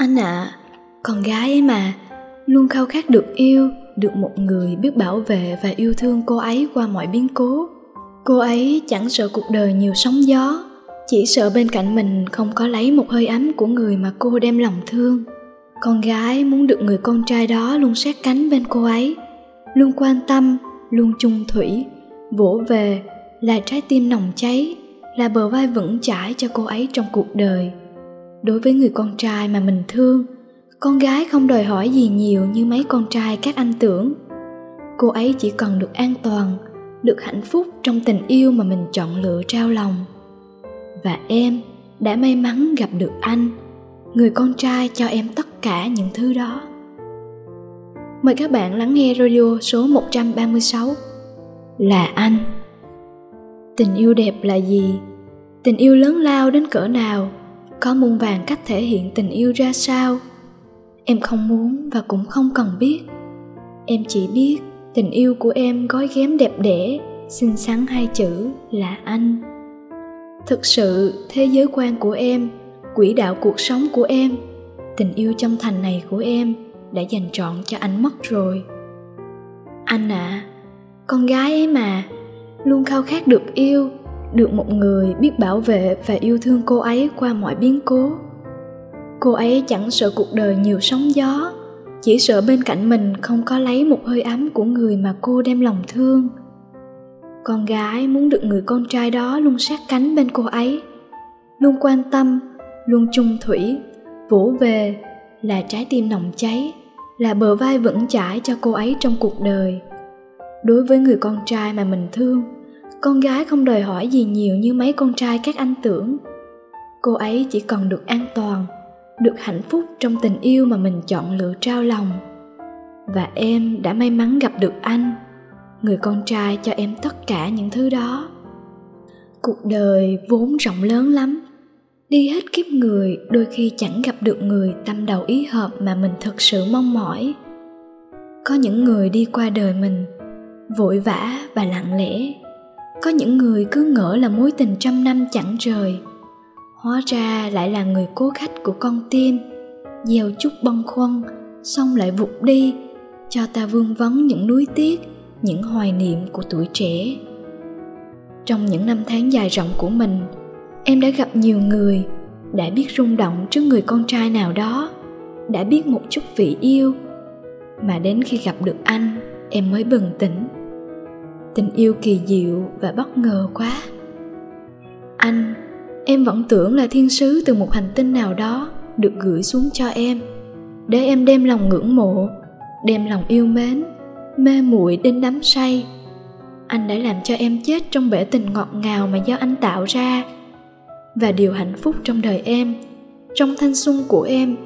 Anh ạ, à, con gái ấy mà, luôn khao khát được yêu, được một người biết bảo vệ và yêu thương cô ấy qua mọi biến cố. Cô ấy chẳng sợ cuộc đời nhiều sóng gió, chỉ sợ bên cạnh mình không có lấy một hơi ấm của người mà cô đem lòng thương. Con gái muốn được người con trai đó luôn sát cánh bên cô ấy, luôn quan tâm, luôn chung thủy, vỗ về là trái tim nồng cháy, là bờ vai vững chãi cho cô ấy trong cuộc đời đối với người con trai mà mình thương, con gái không đòi hỏi gì nhiều như mấy con trai các anh tưởng. Cô ấy chỉ cần được an toàn, được hạnh phúc trong tình yêu mà mình chọn lựa trao lòng. Và em đã may mắn gặp được anh, người con trai cho em tất cả những thứ đó. Mời các bạn lắng nghe radio số 136 Là anh. Tình yêu đẹp là gì? Tình yêu lớn lao đến cỡ nào? Có muôn vàng cách thể hiện tình yêu ra sao? Em không muốn và cũng không cần biết. Em chỉ biết tình yêu của em gói ghém đẹp đẽ xinh xắn hai chữ là anh. Thực sự thế giới quan của em quỹ đạo cuộc sống của em tình yêu chân thành này của em đã dành trọn cho anh mất rồi. Anh ạ à, con gái ấy mà luôn khao khát được yêu được một người biết bảo vệ và yêu thương cô ấy qua mọi biến cố. Cô ấy chẳng sợ cuộc đời nhiều sóng gió, chỉ sợ bên cạnh mình không có lấy một hơi ấm của người mà cô đem lòng thương. Con gái muốn được người con trai đó luôn sát cánh bên cô ấy, luôn quan tâm, luôn chung thủy, vỗ về là trái tim nồng cháy, là bờ vai vững chãi cho cô ấy trong cuộc đời. Đối với người con trai mà mình thương con gái không đòi hỏi gì nhiều như mấy con trai các anh tưởng. Cô ấy chỉ cần được an toàn, được hạnh phúc trong tình yêu mà mình chọn lựa trao lòng. Và em đã may mắn gặp được anh, người con trai cho em tất cả những thứ đó. Cuộc đời vốn rộng lớn lắm, đi hết kiếp người đôi khi chẳng gặp được người tâm đầu ý hợp mà mình thật sự mong mỏi. Có những người đi qua đời mình, vội vã và lặng lẽ có những người cứ ngỡ là mối tình trăm năm chẳng rời hóa ra lại là người cố khách của con tim. Gieo chút bâng khuâng, xong lại vụt đi, cho ta vương vấn những nuối tiếc, những hoài niệm của tuổi trẻ. Trong những năm tháng dài rộng của mình, em đã gặp nhiều người, đã biết rung động trước người con trai nào đó, đã biết một chút vị yêu. Mà đến khi gặp được anh, em mới bừng tỉnh tình yêu kỳ diệu và bất ngờ quá. Anh, em vẫn tưởng là thiên sứ từ một hành tinh nào đó được gửi xuống cho em, để em đem lòng ngưỡng mộ, đem lòng yêu mến, mê muội đến đắm say. Anh đã làm cho em chết trong bể tình ngọt ngào mà do anh tạo ra. Và điều hạnh phúc trong đời em, trong thanh xuân của em,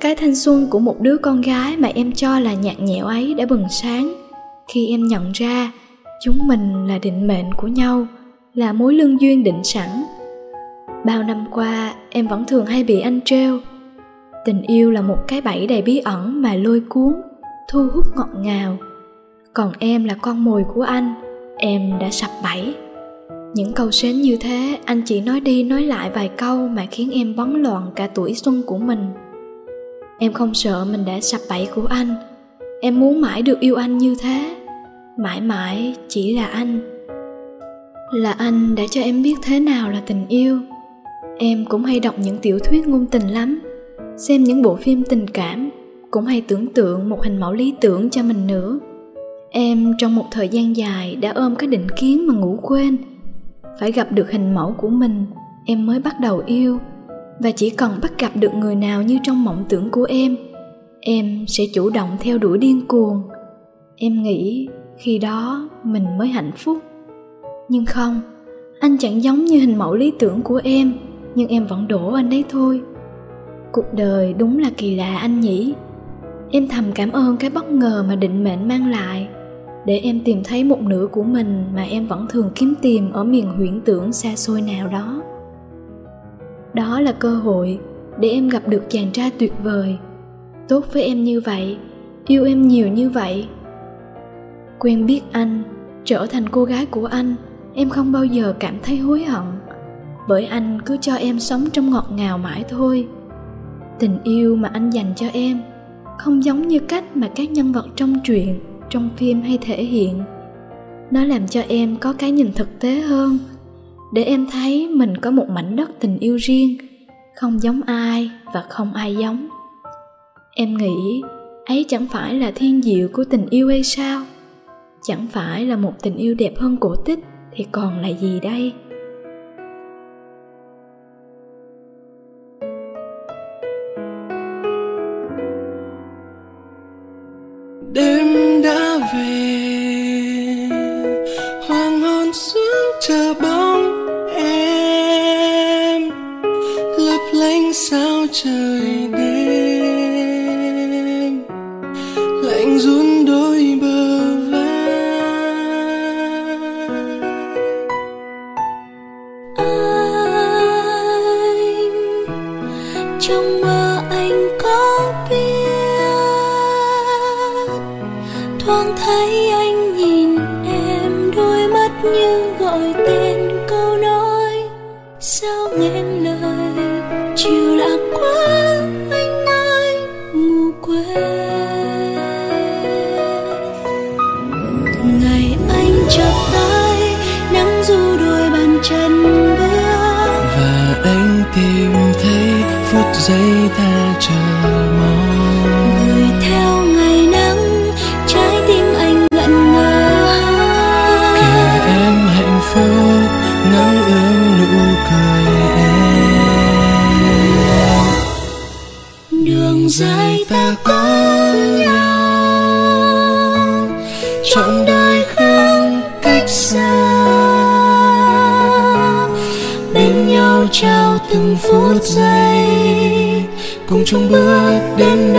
cái thanh xuân của một đứa con gái mà em cho là nhạt nhẽo ấy đã bừng sáng khi em nhận ra chúng mình là định mệnh của nhau, là mối lương duyên định sẵn. Bao năm qua, em vẫn thường hay bị anh trêu. Tình yêu là một cái bẫy đầy bí ẩn mà lôi cuốn, thu hút ngọt ngào. Còn em là con mồi của anh, em đã sập bẫy. Những câu sến như thế, anh chỉ nói đi nói lại vài câu mà khiến em bấn loạn cả tuổi xuân của mình. Em không sợ mình đã sập bẫy của anh. Em muốn mãi được yêu anh như thế mãi mãi chỉ là anh. Là anh đã cho em biết thế nào là tình yêu. Em cũng hay đọc những tiểu thuyết ngôn tình lắm. Xem những bộ phim tình cảm, cũng hay tưởng tượng một hình mẫu lý tưởng cho mình nữa. Em trong một thời gian dài đã ôm cái định kiến mà ngủ quên. Phải gặp được hình mẫu của mình, em mới bắt đầu yêu. Và chỉ cần bắt gặp được người nào như trong mộng tưởng của em em sẽ chủ động theo đuổi điên cuồng. Em nghĩ khi đó, mình mới hạnh phúc. Nhưng không, anh chẳng giống như hình mẫu lý tưởng của em, nhưng em vẫn đổ anh đấy thôi. Cuộc đời đúng là kỳ lạ anh nhỉ. Em thầm cảm ơn cái bất ngờ mà định mệnh mang lại, để em tìm thấy một nửa của mình mà em vẫn thường kiếm tìm ở miền huyễn tưởng xa xôi nào đó. Đó là cơ hội để em gặp được chàng trai tuyệt vời. Tốt với em như vậy, yêu em nhiều như vậy quen biết anh, trở thành cô gái của anh, em không bao giờ cảm thấy hối hận. Bởi anh cứ cho em sống trong ngọt ngào mãi thôi. Tình yêu mà anh dành cho em, không giống như cách mà các nhân vật trong truyện, trong phim hay thể hiện. Nó làm cho em có cái nhìn thực tế hơn, để em thấy mình có một mảnh đất tình yêu riêng, không giống ai và không ai giống. Em nghĩ, ấy chẳng phải là thiên diệu của tình yêu hay sao? Chẳng phải là một tình yêu đẹp hơn cổ tích thì còn là gì đây? Đêm đã về, hoàng hôn xuống chờ bay giây ta chờ mong gửi theo ngày nắng trái tim anh ngẩn ngơ. Kể em hạnh phúc nắng ướm nụ cười em. Đường dài ta có nhau trong đời không cách xa. Bên nhau trao từng phút giây cùng chung bước đến nơi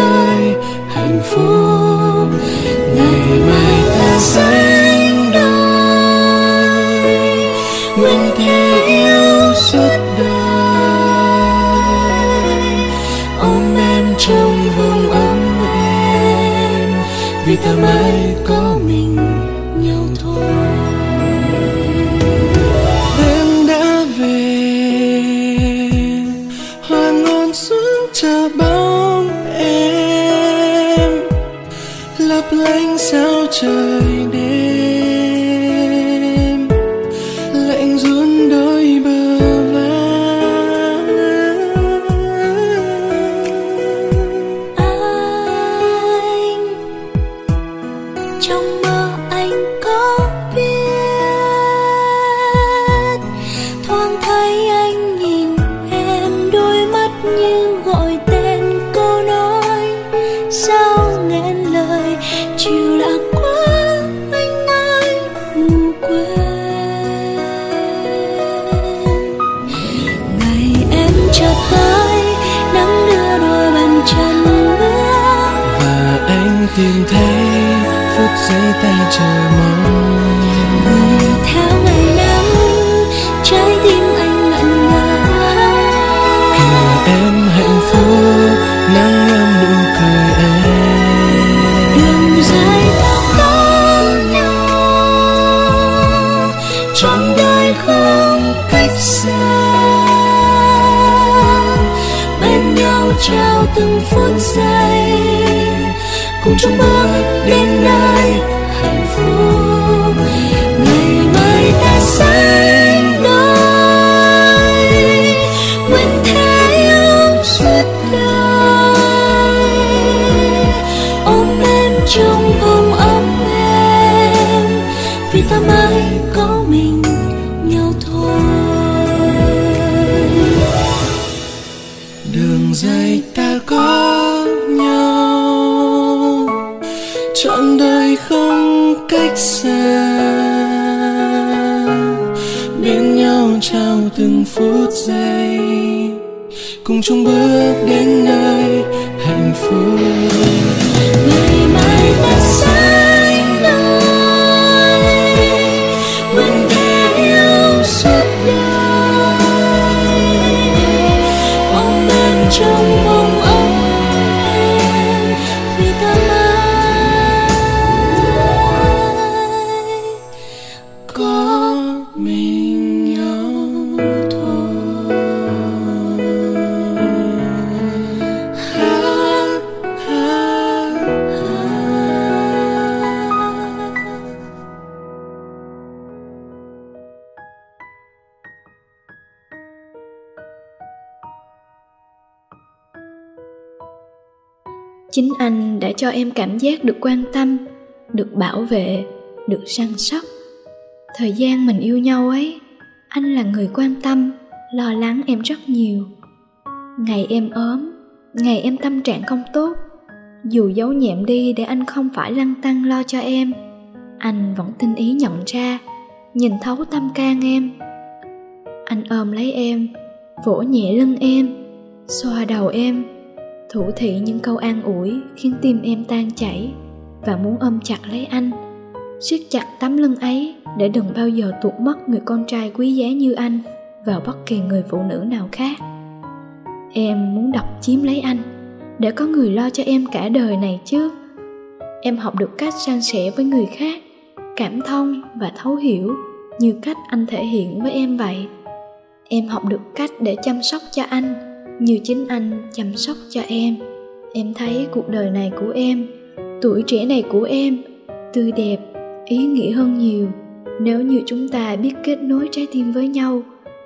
sao trời đêm chờ mong Người theo ngày nắng trái tim anh ngẩn ngơ kể em hạnh phúc nắng ấm nụ cười em đường dài ta có nhau trong đời không cách xa bên nhau trao từng phút giây cùng chung bước đến nơi trọn đời không cách xa. Bên nhau trao từng phút giây. Cùng chung bước đến nơi hạnh phúc. Chính anh đã cho em cảm giác được quan tâm, được bảo vệ, được săn sóc. Thời gian mình yêu nhau ấy, anh là người quan tâm, lo lắng em rất nhiều. Ngày em ốm, ngày em tâm trạng không tốt, dù giấu nhẹm đi để anh không phải lăn tăng lo cho em, anh vẫn tinh ý nhận ra, nhìn thấu tâm can em. Anh ôm lấy em, vỗ nhẹ lưng em, xoa đầu em thủ thị những câu an ủi khiến tim em tan chảy và muốn ôm chặt lấy anh. Siết chặt tấm lưng ấy để đừng bao giờ tuột mất người con trai quý giá như anh vào bất kỳ người phụ nữ nào khác. Em muốn độc chiếm lấy anh. Để có người lo cho em cả đời này chứ. Em học được cách san sẻ với người khác, cảm thông và thấu hiểu như cách anh thể hiện với em vậy. Em học được cách để chăm sóc cho anh như chính anh chăm sóc cho em. Em thấy cuộc đời này của em, tuổi trẻ này của em tươi đẹp, ý nghĩa hơn nhiều. Nếu như chúng ta biết kết nối trái tim với nhau,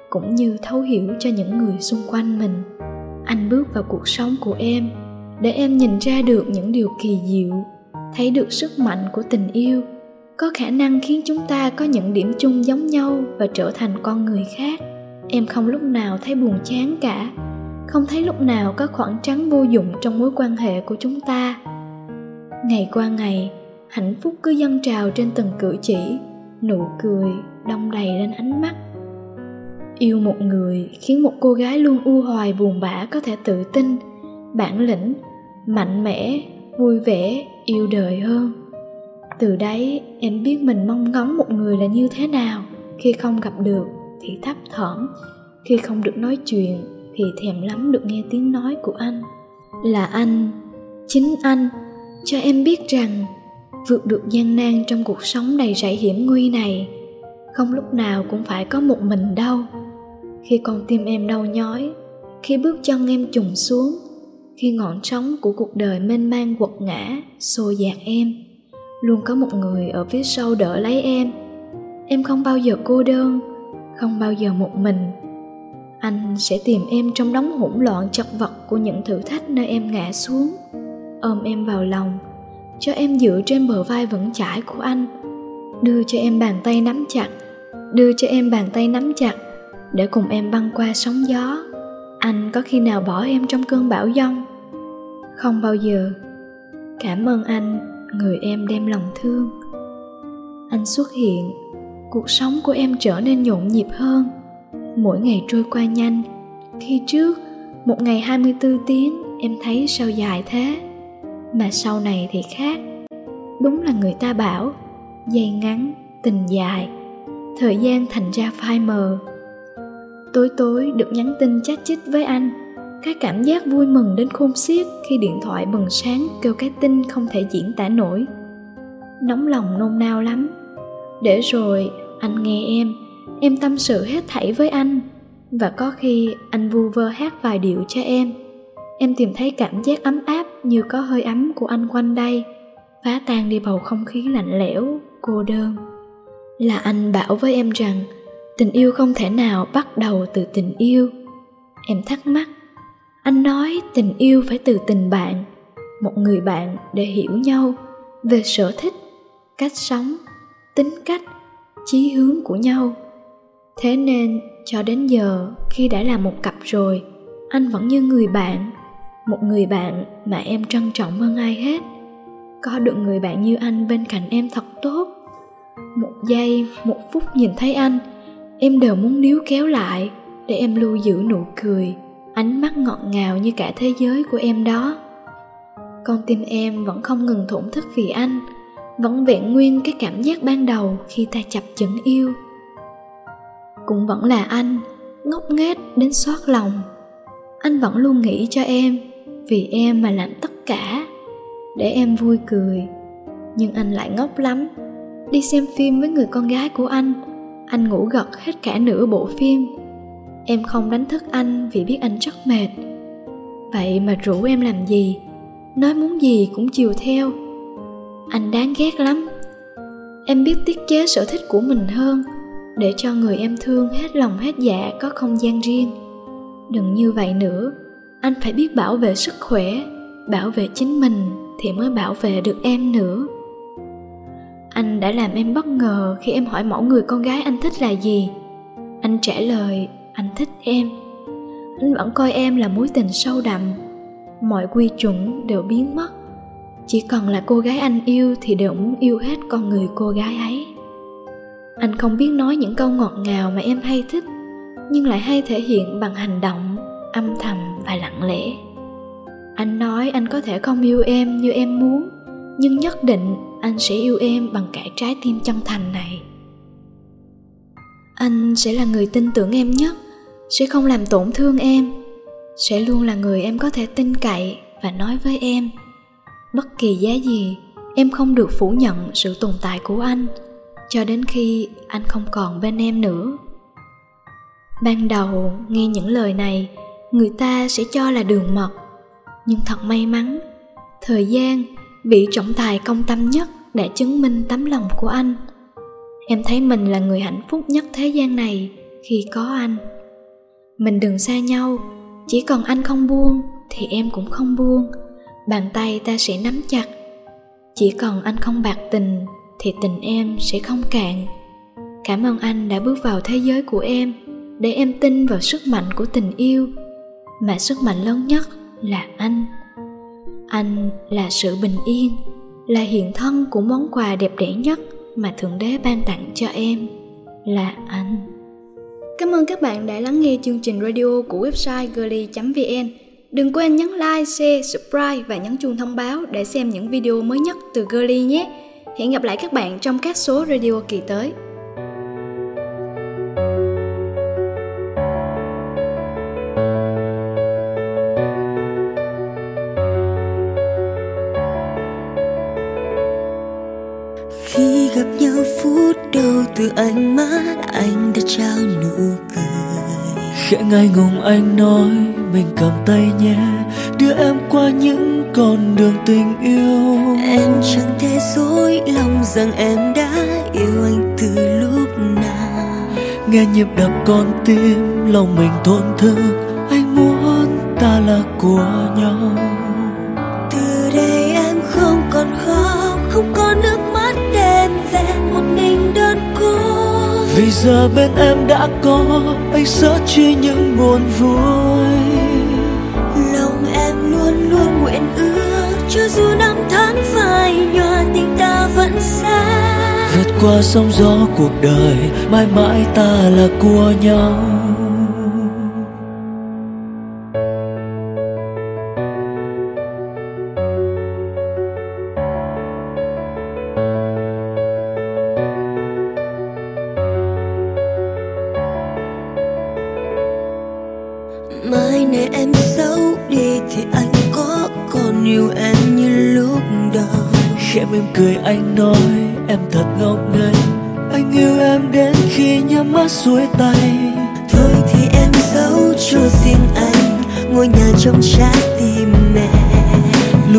cũng như thấu hiểu cho những người xung quanh mình, anh bước vào cuộc sống của em để em nhìn ra được những điều kỳ diệu, thấy được sức mạnh của tình yêu, có khả năng khiến chúng ta có những điểm chung giống nhau và trở thành con người khác. Em không lúc nào thấy buồn chán cả không thấy lúc nào có khoảng trắng vô dụng trong mối quan hệ của chúng ta. Ngày qua ngày, hạnh phúc cứ dâng trào trên từng cử chỉ, nụ cười đông đầy lên ánh mắt. Yêu một người khiến một cô gái luôn u hoài buồn bã có thể tự tin, bản lĩnh, mạnh mẽ, vui vẻ, yêu đời hơn. Từ đấy, em biết mình mong ngóng một người là như thế nào. Khi không gặp được thì thấp thỏm, khi không được nói chuyện thì thèm lắm được nghe tiếng nói của anh. Là anh, chính anh, cho em biết rằng vượt được gian nan trong cuộc sống đầy rẫy hiểm nguy này, không lúc nào cũng phải có một mình đâu khi con tim em đau nhói, khi bước chân em trùng xuống, khi ngọn sóng của cuộc đời mênh mang quật ngã, xô dạt em, luôn có một người ở phía sau đỡ lấy em. Em không bao giờ cô đơn, không bao giờ một mình anh sẽ tìm em trong đống hỗn loạn chật vật của những thử thách nơi em ngã xuống. Ôm em vào lòng, cho em dựa trên bờ vai vững chãi của anh. Đưa cho em bàn tay nắm chặt, đưa cho em bàn tay nắm chặt để cùng em băng qua sóng gió. Anh có khi nào bỏ em trong cơn bão giông? Không bao giờ. Cảm ơn anh, người em đem lòng thương. Anh xuất hiện, cuộc sống của em trở nên nhộn nhịp hơn mỗi ngày trôi qua nhanh. Khi trước, một ngày 24 tiếng, em thấy sao dài thế? Mà sau này thì khác. Đúng là người ta bảo dây ngắn, tình dài, thời gian thành ra phai mờ. Tối tối được nhắn tin chat chít với anh, cái cảm giác vui mừng đến khôn xiết khi điện thoại bừng sáng kêu cái tin không thể diễn tả nổi. Nóng lòng nôn nao lắm. Để rồi anh nghe em em tâm sự hết thảy với anh. Và có khi anh vu vơ hát vài điệu cho em. Em tìm thấy cảm giác ấm áp như có hơi ấm của anh quanh đây. Phá tan đi bầu không khí lạnh lẽo, cô đơn. Là anh bảo với em rằng, tình yêu không thể nào bắt đầu từ tình yêu. Em thắc mắc. Anh nói tình yêu phải từ tình bạn. Một người bạn để hiểu nhau. Về sở thích, cách sống, tính cách, chí hướng của nhau thế nên, cho đến giờ, khi đã là một cặp rồi, anh vẫn như người bạn. Một người bạn mà em trân trọng hơn ai hết. Có được người bạn như anh bên cạnh em thật tốt. Một giây, một phút nhìn thấy anh, em đều muốn níu kéo lại để em lưu giữ nụ cười, ánh mắt ngọt ngào như cả thế giới của em đó. Con tim em vẫn không ngừng thổn thức vì anh, vẫn vẹn nguyên cái cảm giác ban đầu khi ta chập chững yêu cũng vẫn là anh, ngốc nghếch đến xót lòng. Anh vẫn luôn nghĩ cho em, vì em mà làm tất cả, để em vui cười. Nhưng anh lại ngốc lắm. Đi xem phim với người con gái của anh anh ngủ gật hết cả nửa bộ phim. Em không đánh thức anh vì biết anh rất mệt. Vậy mà rủ em làm gì? Nói muốn gì cũng chiều theo. Anh đáng ghét lắm. Em biết tiết chế sở thích của mình hơn để cho người em thương hết lòng hết dạ có không gian riêng. Đừng như vậy nữa, anh phải biết bảo vệ sức khỏe, bảo vệ chính mình thì mới bảo vệ được em nữa. Anh đã làm em bất ngờ khi em hỏi mẫu người con gái anh thích là gì. Anh trả lời, anh thích em. Anh vẫn coi em là mối tình sâu đậm. Mọi quy chuẩn đều biến mất. Chỉ còn là cô gái anh yêu thì đều muốn yêu hết con người cô gái ấy anh không biết nói những câu ngọt ngào mà em hay thích, nhưng lại hay thể hiện bằng hành động, âm thầm và lặng lẽ. Anh nói anh có thể không yêu em như em muốn, nhưng nhất định anh sẽ yêu em bằng cả trái tim chân thành này. Anh sẽ là người tin tưởng em nhất, sẽ không làm tổn thương em, sẽ luôn là người em có thể tin cậy và nói với em. Bất kỳ giá gì, em không được phủ nhận sự tồn tại của anh cho đến khi anh không còn bên em nữa. Ban đầu, nghe những lời này, người ta sẽ cho là đường mật. Nhưng thật may mắn, thời gian, vị trọng tài công tâm nhất đã chứng minh tấm lòng của anh. Em thấy mình là người hạnh phúc nhất thế gian này khi có anh. Mình đừng xa nhau, chỉ còn anh không buông thì em cũng không buông. Bàn tay ta sẽ nắm chặt, chỉ còn anh không bạc tình thì tình em sẽ không cạn. Cảm ơn anh đã bước vào thế giới của em, để em tin vào sức mạnh của tình yêu, mà sức mạnh lớn nhất là anh. Anh là sự bình yên, là hiện thân của món quà đẹp đẽ nhất mà thượng đế ban tặng cho em, là anh. Cảm ơn các bạn đã lắng nghe chương trình radio của website girly vn. Đừng quên nhấn like, share, subscribe và nhấn chuông thông báo để xem những video mới nhất từ girly nhé hẹn gặp lại các bạn trong các số radio kỳ tới. Khi gặp nhau phút đầu từ ánh mắt, anh đã trao nụ cười. Khẽ ngại ngùng anh nói, mình cầm tay nhé đưa em qua những con đường tình yêu. Em chẳng thể dối lòng rằng em đã yêu anh từ lúc nào. Nghe nhịp đập con tim lòng mình thổn thức. Anh muốn ta là của nhau. Từ đây em không còn khóc không còn nước mắt đen vẹn một mình đơn cô. Vì giờ bên em đã có anh sẽ chia những buồn vui cho dù năm tháng phai nhòa, tình ta vẫn xa. Vượt qua sóng gió cuộc đời, mãi mãi ta là của nhau.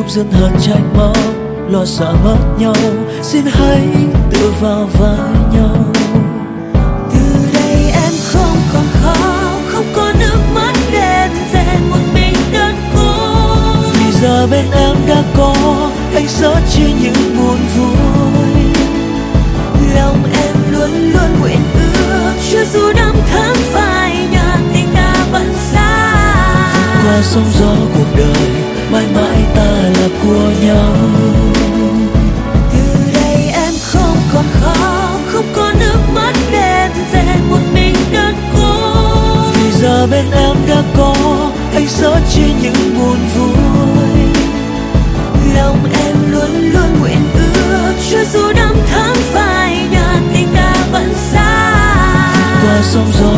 Lúc dân hờn tranh máu lo sợ mất nhau. Xin hãy tự vào vai nhau. Từ đây em không còn khóc không có nước mắt đen vẹn một mình đơn cô vì giờ bên em đã có anh sẽ chia những buồn vui. Lòng em luôn luôn nguyện ước cho dù năm tháng phai nhạt tình ta vẫn xa. Qua sóng gió cuộc đời mãi mãi ta là của nhau. Từ đây em không còn khóc không có nước mắt đêm về một mình đơn cô. Vì giờ bên em đã có anh sớt chia những buồn vui. Lòng em luôn luôn nguyện ước cho dù năm tháng phai nhạt tình ta vẫn xa. Qua sóng gió